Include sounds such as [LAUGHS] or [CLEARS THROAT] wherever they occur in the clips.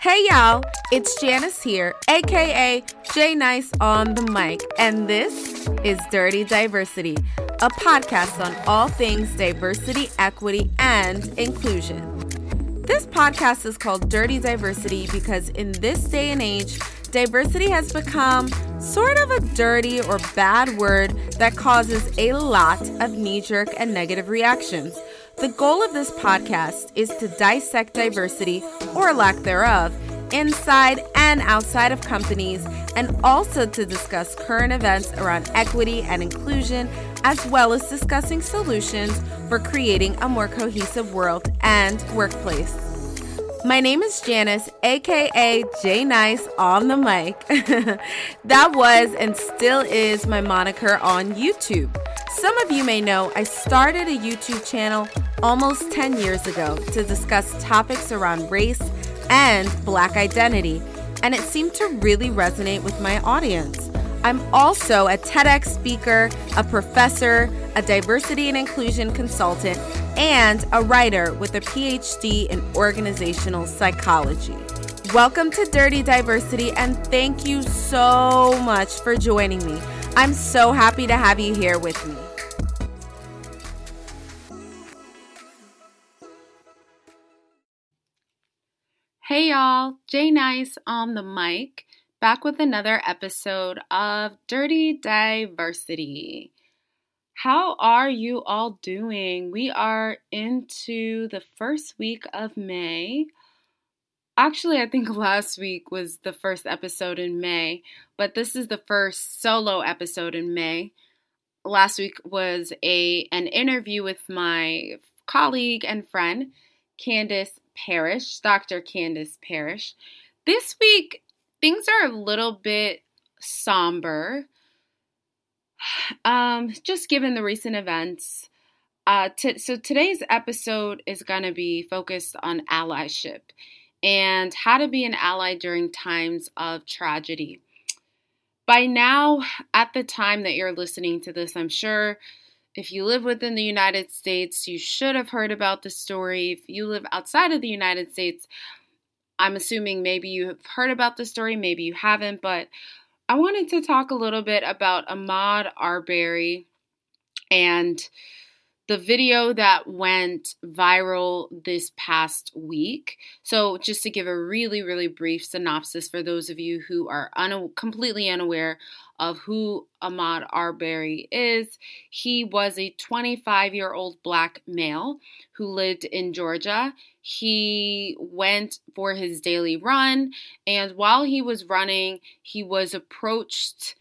Hey y'all, it's Janice here, aka J Nice on the mic, and this is Dirty Diversity, a podcast on all things diversity, equity, and inclusion. This podcast is called Dirty Diversity because in this day and age, diversity has become sort of a dirty or bad word that causes a lot of knee jerk and negative reactions. The goal of this podcast is to dissect diversity, or lack thereof, inside and outside of companies, and also to discuss current events around equity and inclusion, as well as discussing solutions for creating a more cohesive world and workplace. My name is Janice, aka J Nice on the mic. [LAUGHS] that was and still is my moniker on YouTube. Some of you may know I started a YouTube channel almost 10 years ago to discuss topics around race and black identity, and it seemed to really resonate with my audience. I'm also a TEDx speaker, a professor, a diversity and inclusion consultant, and a writer with a PhD in organizational psychology. Welcome to Dirty Diversity, and thank you so much for joining me. I'm so happy to have you here with me. Hey y'all, J Nice on the mic, back with another episode of Dirty Diversity. How are you all doing? We are into the first week of May. Actually, I think [LAUGHS] last week was the first episode in May, but this is the first solo episode in May. Last week was a an interview with my colleague and friend Candace Parrish, Dr. Candace Parrish. This week, things are a little bit somber. [SIGHS] Um, just given the recent events. Uh, t- so today's episode is going to be focused on allyship and how to be an ally during times of tragedy. By now, at the time that you're listening to this, I'm sure if you live within the United States, you should have heard about the story. If you live outside of the United States, I'm assuming maybe you have heard about the story, maybe you haven't, but I wanted to talk a little bit about Ahmaud Arbery and the video that went viral this past week. So, just to give a really, really brief synopsis for those of you who are un- completely unaware of who Ahmaud Arbery is, he was a 25 year old black male who lived in Georgia. He went for his daily run, and while he was running, he was approached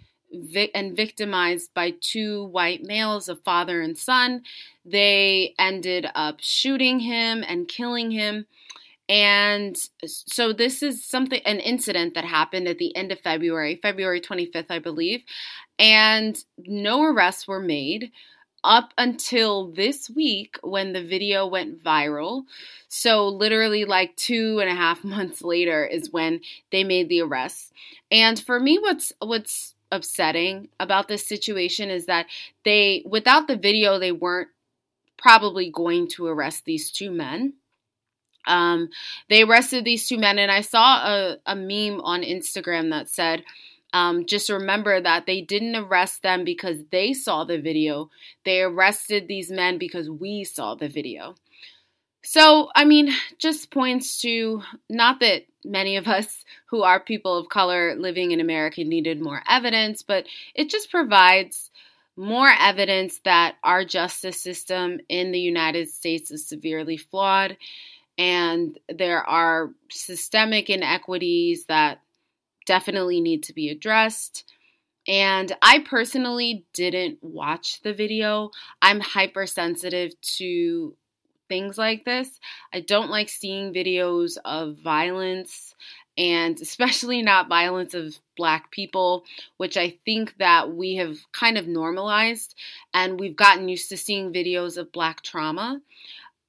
and victimized by two white males, a father and son. They ended up shooting him and killing him. And so this is something an incident that happened at the end of February, February 25th, I believe. And no arrests were made up until this week when the video went viral. So, literally, like two and a half [LAUGHS] months later is when they made the arrests. And for me, what's what's upsetting about this situation is that they, without the video, they weren't probably going to arrest these two men. Um, they arrested these two men, and I saw a, a meme on Instagram that said, um, just remember that they didn't arrest them because they saw the video. They arrested these men because we saw the video. So, I mean, just points to not that many of us who are people of color living in America needed more evidence, but it just provides more evidence that our justice system in the United States is severely flawed and there are systemic inequities that definitely need to be addressed. And I personally didn't watch the video. I'm hypersensitive to things like this. I don't like seeing videos of violence and especially [LAUGHS] not violence of black people, which I think that we have kind of normalized and we've gotten used to seeing videos of black trauma.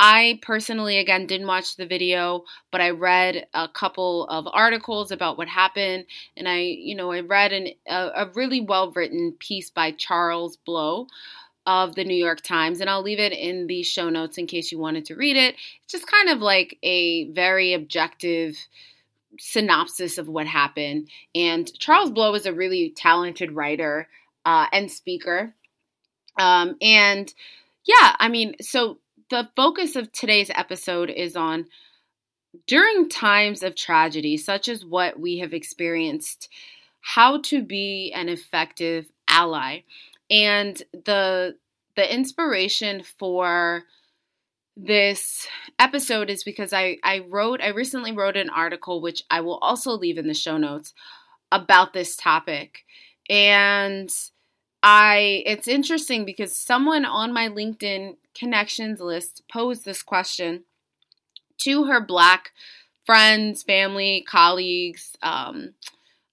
I personally, again, didn't watch the video, but I read a couple of articles about what happened, and I, you know, I read an, a, a really well written piece by Charles Blow of the New York Times, and I'll leave it in the show notes in case you wanted to read it. It's just kind of like a very objective synopsis of what happened. And Charles Blow is a really talented writer uh, and speaker. Um, and yeah, I mean, so the focus of today's episode is on during times of tragedy, such as what we have experienced, how to be an effective ally. And the the inspiration for this episode is because I, I wrote, I recently wrote an article, which I will also leave in the show notes, about this topic. And I, it's interesting because someone on my LinkedIn connections list posed this question to her Black friends, family, colleagues, um,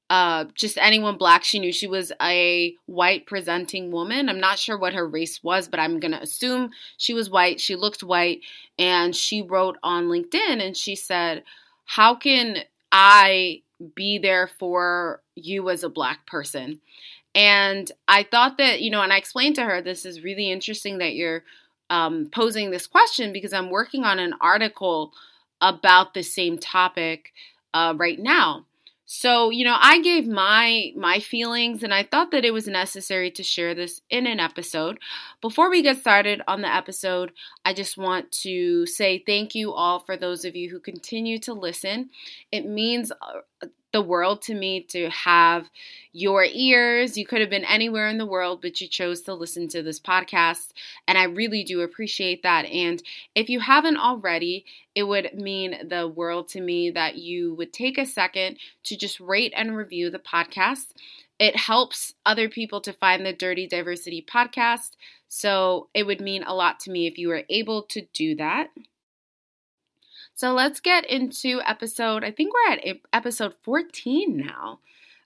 uh, just anyone black. She knew she was a white presenting woman. I'm not sure what her race was, but I'm going to assume she was white. She looked white. And she wrote on LinkedIn and she said, How can I be there for you as a black person? And I thought that, you know, and I explained to her, this is really interesting that you're um, posing this question because I'm working on an article about the same topic uh, right now. So, you know, I gave my my feelings and I thought that it was necessary to share this in an episode. Before we get started on the episode, I just want to say thank you all for those of you who continue to listen. It means uh, the world to me to have your ears. You could have been anywhere in the world, but you chose to listen to this podcast. And I really do appreciate that. And if you haven't already, it would mean the world to me that you would take a second to just rate and review the podcast. It helps other people to find the Dirty Diversity podcast. So it would mean a lot to me if you were able to do that. So let's get into episode, I think we're at episode 14 now.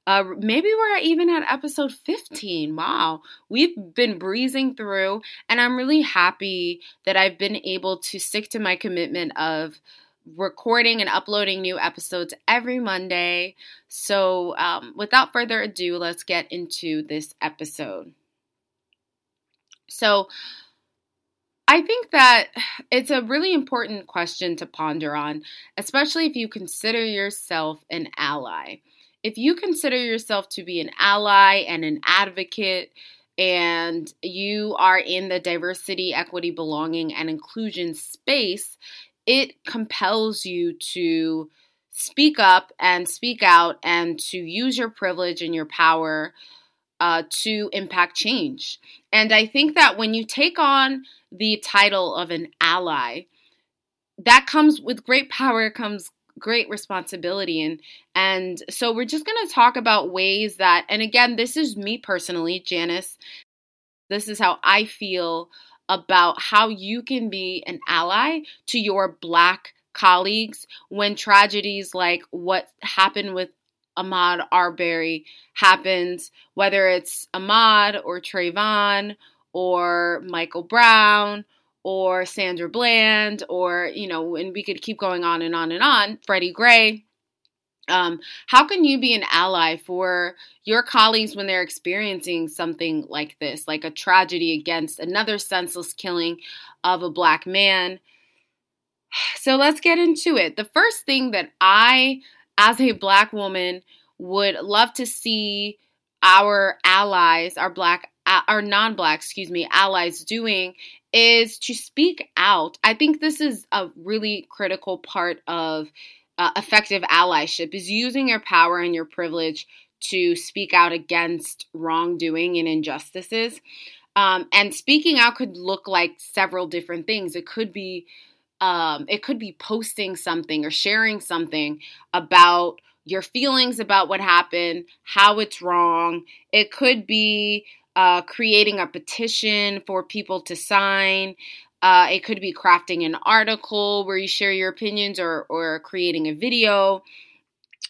Uh, maybe we're even at episode 15. Wow. We've been breezing through, and I'm really happy that I've been able to stick to my commitment of recording and uploading new episodes every Monday. So, um, without further ado, let's get into this episode. So, I think that it's a really important question to ponder on, especially if you consider yourself an ally. If you consider yourself to be an ally and an advocate, and you are in the diversity, equity, belonging, and inclusion space, it compels you to speak up and speak out and to use your privilege and your power uh, to impact change. And I think that when you take on the title of an ally, that comes with great power comes great responsibility and and so we're just going to talk about ways that and again this is me personally Janice. This is how I feel about how you can be an ally to your black colleagues when tragedies like what happened with Ahmaud Arbery happens, whether it's Ahmaud or Trayvon or Michael Brown or Sandra Bland or, you know, and we could keep going on and on and on, Freddie Gray. Um, how can you be an ally for your colleagues when they're experiencing something like this, like a tragedy against another senseless killing of a black man? [SIGHS] So let's get into it. The first thing that I as a black woman, would love to see our allies, our black, our non black, excuse me, allies doing is to speak out. I think this is a really critical part of uh, effective allyship is using your power and your privilege to speak out against wrongdoing and injustices. Um, and speaking out could look like several different things. It could be um, it could be posting something or sharing something about your feelings about what happened, how it's wrong. It could be uh, creating a petition for people to sign. Uh, it could be crafting an article where you share your opinions or, or creating a video.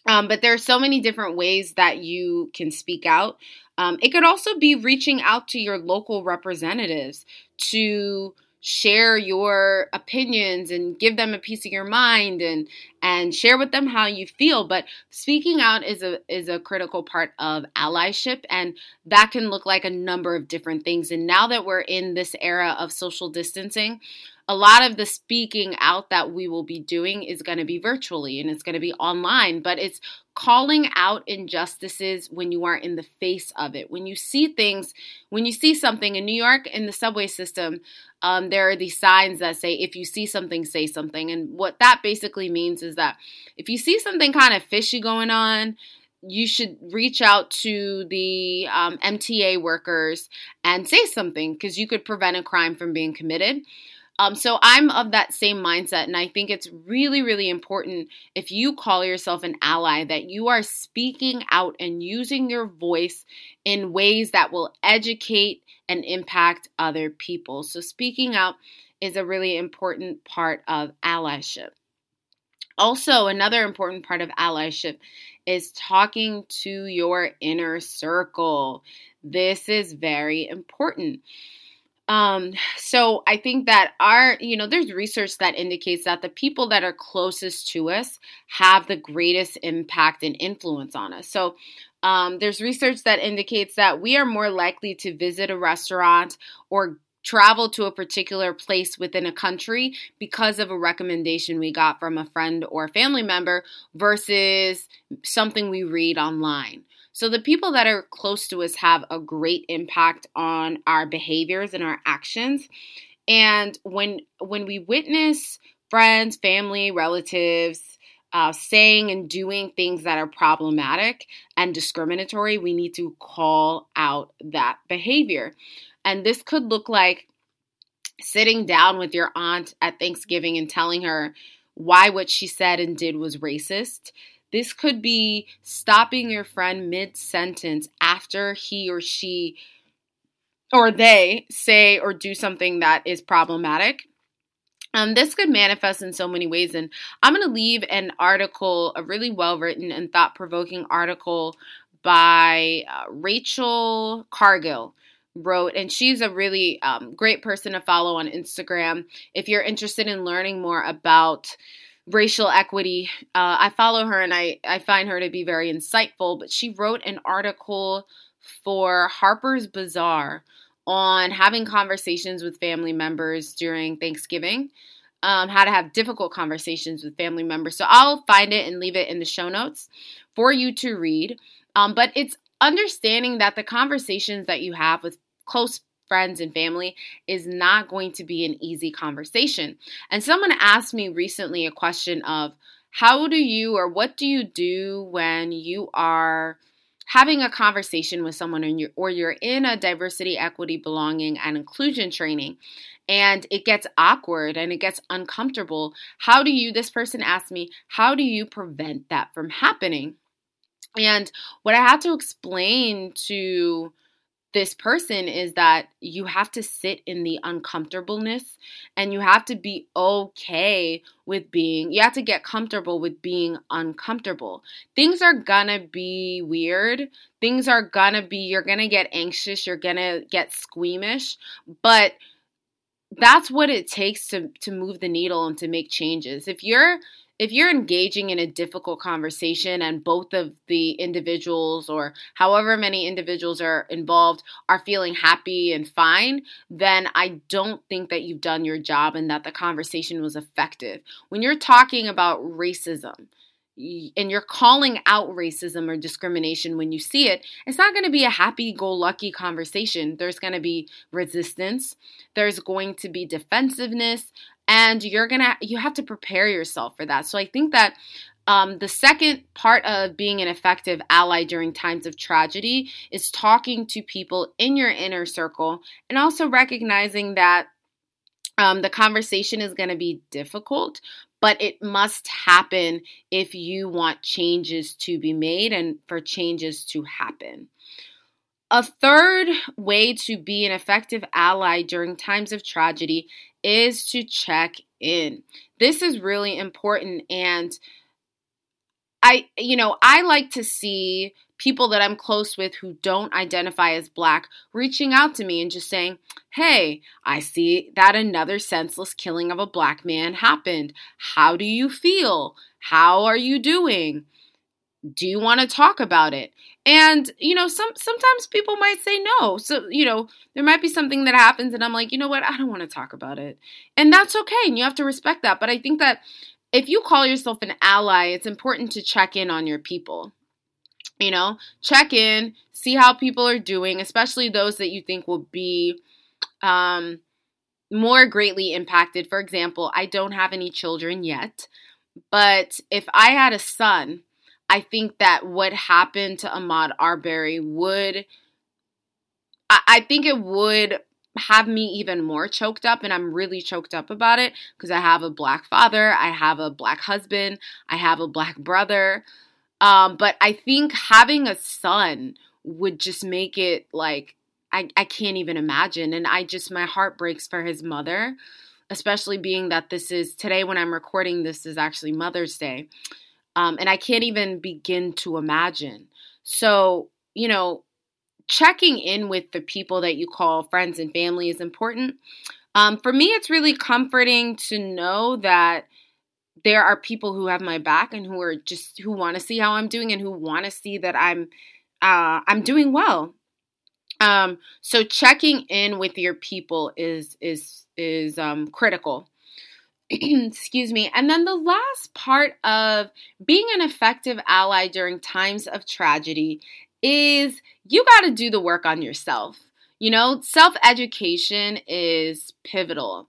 Um, but there are so many different ways that you can speak out. Um, it could also be reaching out to your local representatives to share your opinions and give them a piece of your mind and and share with them how you feel. But speaking out is a is a critical part of allyship and that can look like a number of different things. And now that we're in this era of social distancing a lot of the speaking out that we will be doing is going to be virtually and it's going to be online, but it's calling out injustices when you are in the face of it. When you see things, when you see something in New York in the subway system, um, there are these signs that say, if you see something, say something. And what that basically means is that if you see something kind of fishy going on, you should reach out to the um, MTA workers and say something because you could prevent a crime from being committed. Um, so I'm of that same mindset, and I think it's really, really important if you call yourself an ally that you are speaking out and using your voice in ways that will educate and impact other people. So speaking out is a really important part of allyship. Also, another important part of allyship is talking to your inner circle. This is very important. Um, so I think that our, you know, there's research that indicates that the people that are closest to us have the greatest impact and influence on us. So um, there's research that indicates that we are more likely to visit a restaurant or travel to a particular place within a country because of a recommendation we got from a friend or family member versus something we read online. So the people that are close to us have a great impact on our behaviors and our actions. And when when we witness friends, family, relatives uh, saying and doing things that are problematic and discriminatory, we need to call out that behavior. And this could look like sitting down with your aunt at Thanksgiving and telling her why what she said and did was racist. This could be stopping your friend mid sentence after he or she or they say or do something that is problematic. Um, this could manifest in so many ways, and I'm going to leave an article, a really well written and thought provoking article by uh, Rachel Cargle wrote, and she's a really um, great person to follow on Instagram. If you're interested in learning more about racial equity. Uh, I follow her and I, I find her to be very insightful, but she wrote an article for Harper's Bazaar on having conversations with family members during Thanksgiving, um, how to have difficult conversations with family members. So I'll find it and leave it in the show notes for you to read. Um, but it's understanding that the conversations that you have with close friends and family is not going to be an easy conversation. And someone asked me recently a question of how do you or what do you do when you are having a conversation with someone or you're in a diversity, equity, belonging, and inclusion training and it gets awkward and it gets uncomfortable. How do you, this person asked me, how do you prevent that from happening? And what I had to explain to this person is that you have to sit in the uncomfortableness and you have to be okay with being, you have to get comfortable with being uncomfortable. Things are gonna be weird. Things are gonna be, you're gonna get anxious, you're gonna get squeamish, but that's what it takes to, to move the needle and to make changes. If you're if you're engaging in a difficult conversation and both of the individuals or however many individuals are involved are feeling happy and fine, then I don't think that you've done your job and that the conversation was effective. When you're talking about racism, and you're calling out racism or discrimination when you see it, it's not going to be a happy go lucky conversation. There's going to be resistance, there's going to be defensiveness, and you're gonna you have to prepare yourself for that so i think that um, the second part of being an effective ally during times of tragedy is talking to people in your inner circle and also recognizing that um, the conversation is going to be difficult, but it must happen if you want changes to be made and for changes to happen. A third way to be an effective ally during times of tragedy is to check in. This is really important. And I, you know, I like to see people that I'm close with who don't identify as black reaching out to me and just saying, Hey, I see that another senseless killing of a black man happened. How do you feel? How are you doing? Do you want to talk about it? And you know some sometimes people might say no. So you know there might be something that happens and i'm like you know what? I don't want to talk about it. And that's okay and you have to respect that. But i think that if you call yourself an ally it's important to check in on your people. You know check in see how people are doing especially those that you think will be um more greatly impacted. For example i don't have any children yet but if i had a son I think that what happened to Ahmaud Arbery would, I, I think it would have me even more choked up and I'm really choked up about it because I have a black father, I have a black husband, I have a black brother. Um, but I think having a son would just make it like I, I can't even imagine. And I just my heart breaks for his mother, especially being that this is today when I'm recording this is actually Mother's Day. Um, and I can't even begin to imagine. So, you know, checking in with the people that you call friends and family is important. Um, for me, it's really comforting to know that there are people who have my back and who are just who want to see how I'm doing and who want to see that I'm uh, I'm doing well. Um, so checking in with your people is is is um, critical. [CLEARS THROAT] excuse me. And then the last part of being an effective ally during times of tragedy is you got to do the work on yourself. You know, self education is pivotal.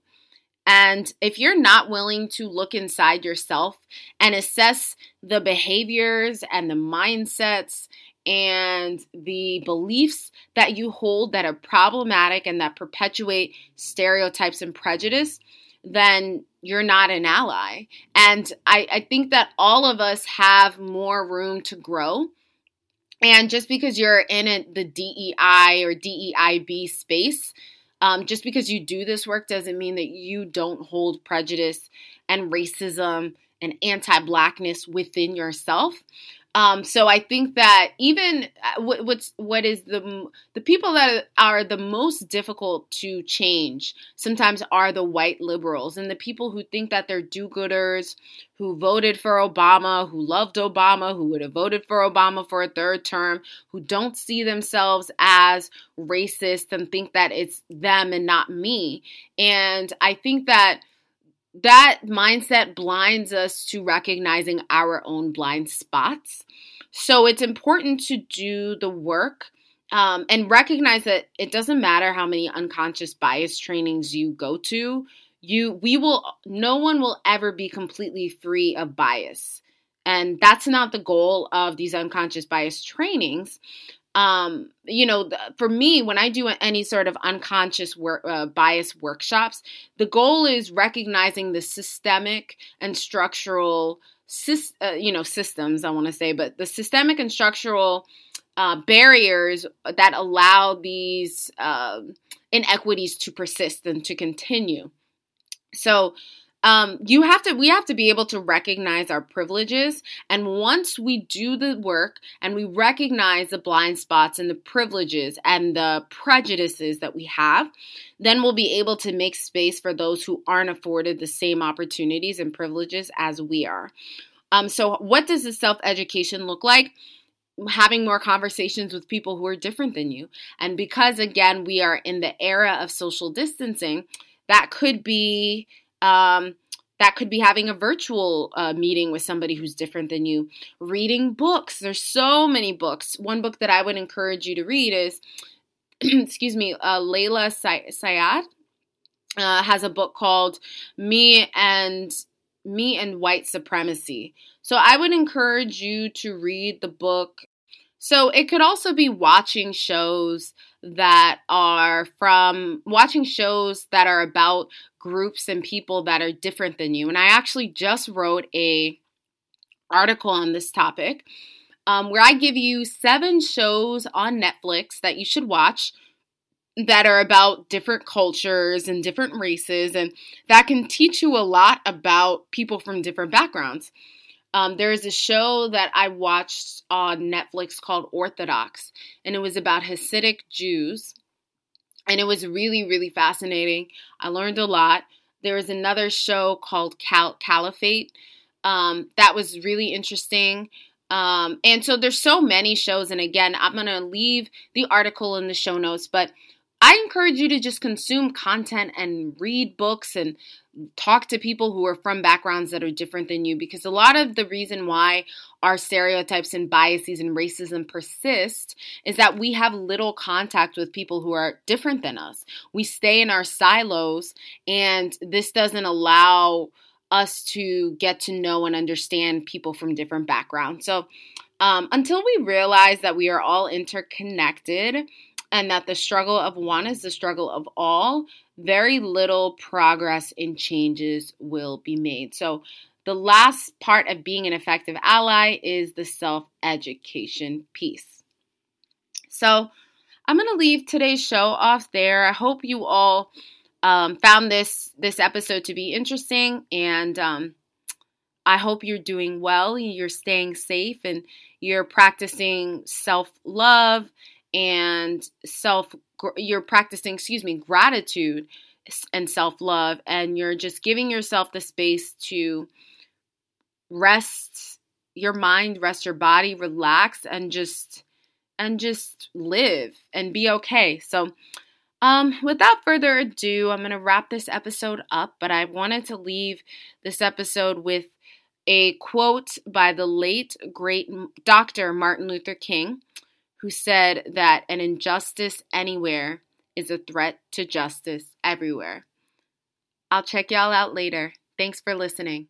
And if you're not willing to look inside yourself and assess the behaviors and the mindsets and the beliefs that you hold that are problematic and that perpetuate stereotypes and prejudice, then you're not an ally. And I, I think that all of us have more room to grow. And just because you're in a, the DEI or DEIB space, um, just because you do this work doesn't mean that you don't hold prejudice and racism and anti blackness within yourself. Um, so I think that even uh, what, what's what is the the people that are the most difficult to change sometimes are the white liberals and the people who think that they're do-gooders, who voted for Obama, who loved Obama, who would have voted for Obama for a third term, who don't see themselves as racist and think that it's them and not me. And I think that that mindset blinds us to recognizing our own blind spots. So it's important to do the work um, and recognize that it doesn't matter how many unconscious bias trainings you go to. You, we will, no one will ever be completely free of bias. And that's not the goal of these unconscious bias trainings um you know for me when i do any sort of unconscious work uh, bias workshops the goal is recognizing the systemic and structural uh, you know systems i want to say but the systemic and structural uh, barriers that allow these uh, inequities to persist and to continue. So um, you have to we have to be able to recognize our privileges. And once we do the work and we recognize the blind spots and the privileges and the prejudices that we have then we'll be able to make space for those who aren't afforded the same opportunities and privileges as we are. Um, so what does the self-education look like? Having more conversations with people who are different than you. And because again we are in the era of social distancing that could be um, that could be having a virtual uh, meeting with somebody who's different than you. Reading books. There's so many books. One book that I would encourage you to read is, [CLEARS THROAT] excuse me, uh, Layla Saad uh, has a book called Me and Me and White Supremacy. So I would encourage you to read the book. So it could also be watching shows that are from watching shows that are about groups and people that are different than you. And I actually just wrote a article on this topic um, where I give you seven shows on Netflix that you should watch that are about different cultures and different races, and that can teach you a lot about people from different backgrounds. Um, there is a show that I watched on Netflix called Orthodox, and it was about Hasidic Jews. And it was really, really fascinating. I learned a lot. There was another show called Cal- Caliphate um, that was really interesting. Um, and so there's so many shows. And again, I'm going to leave the article in the show notes, but I encourage you to just consume content and read books and talk to people who are from backgrounds that are different than you because a lot of the reason why our stereotypes and biases and racism persist is that we have little contact with people who are different than us. We stay in our silos and this doesn't allow us to get to know and understand people from different backgrounds. So, um, until we realize that we are all interconnected and that the struggle of one is the struggle of all, very little progress in changes will be made. So, the last part of being an effective ally is the self education piece. So, I'm going to leave today's show off there. I hope you all um, found this this episode to be interesting, and um, I hope you're doing well. You're staying safe, and you're practicing self love and self. You're practicing, excuse me, gratitude and self love, and you're just giving yourself the space to rest your mind, rest your body, relax, and just and just live and be okay. So um, without further ado, I'm going to wrap this episode up, but I wanted to leave this episode with a quote by the late, great Dr. Martin Luther King, who said that an injustice anywhere is a threat to justice everywhere. I'll check y'all out later. Thanks for listening.